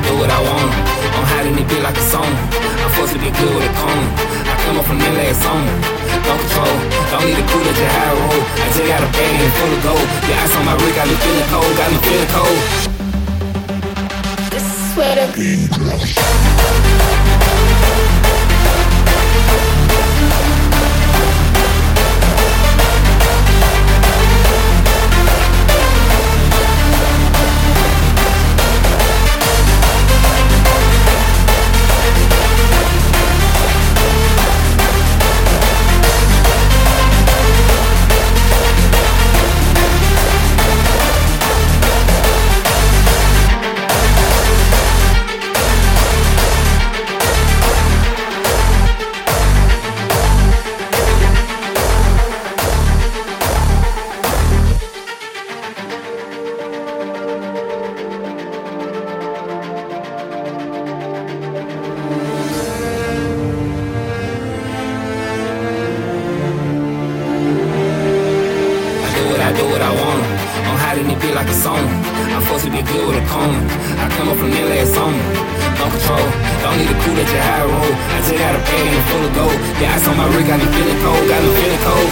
what I want. I'm hiding it beat like a song. I'm supposed to be good with a cone. I come up from that last song. No control, don't need a crew that you high roll. I just got a bag and full of gold. Yeah, ice on my rig, got me feeling cold, got me feeling cold. This is where the I I do what I want. I'm hiding it beat like a song. I'm supposed to be good with a cone. I come up from that last song. No control, don't need a crew that you high roll. I just got a bag and full of gold. Yeah, ice on my rig, got me feeling cold, got me feeling cold.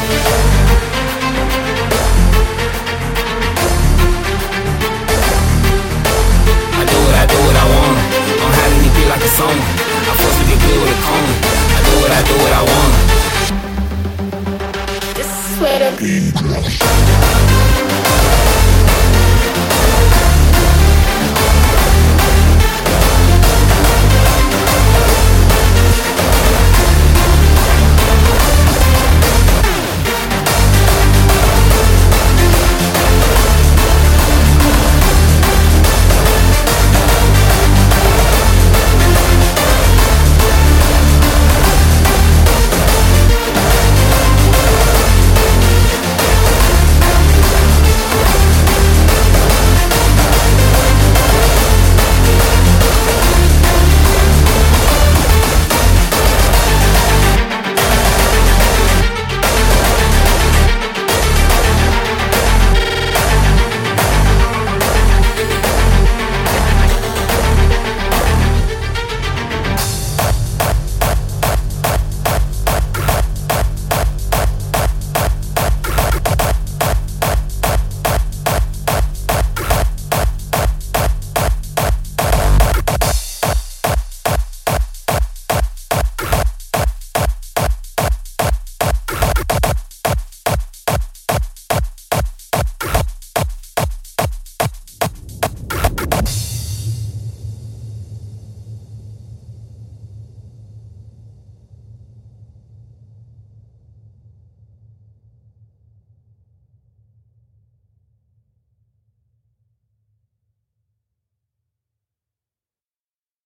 I do what I want. I'm hiding it beat like a song. I'm supposed to be good with a cone. I do what I do what I want. fucking crush.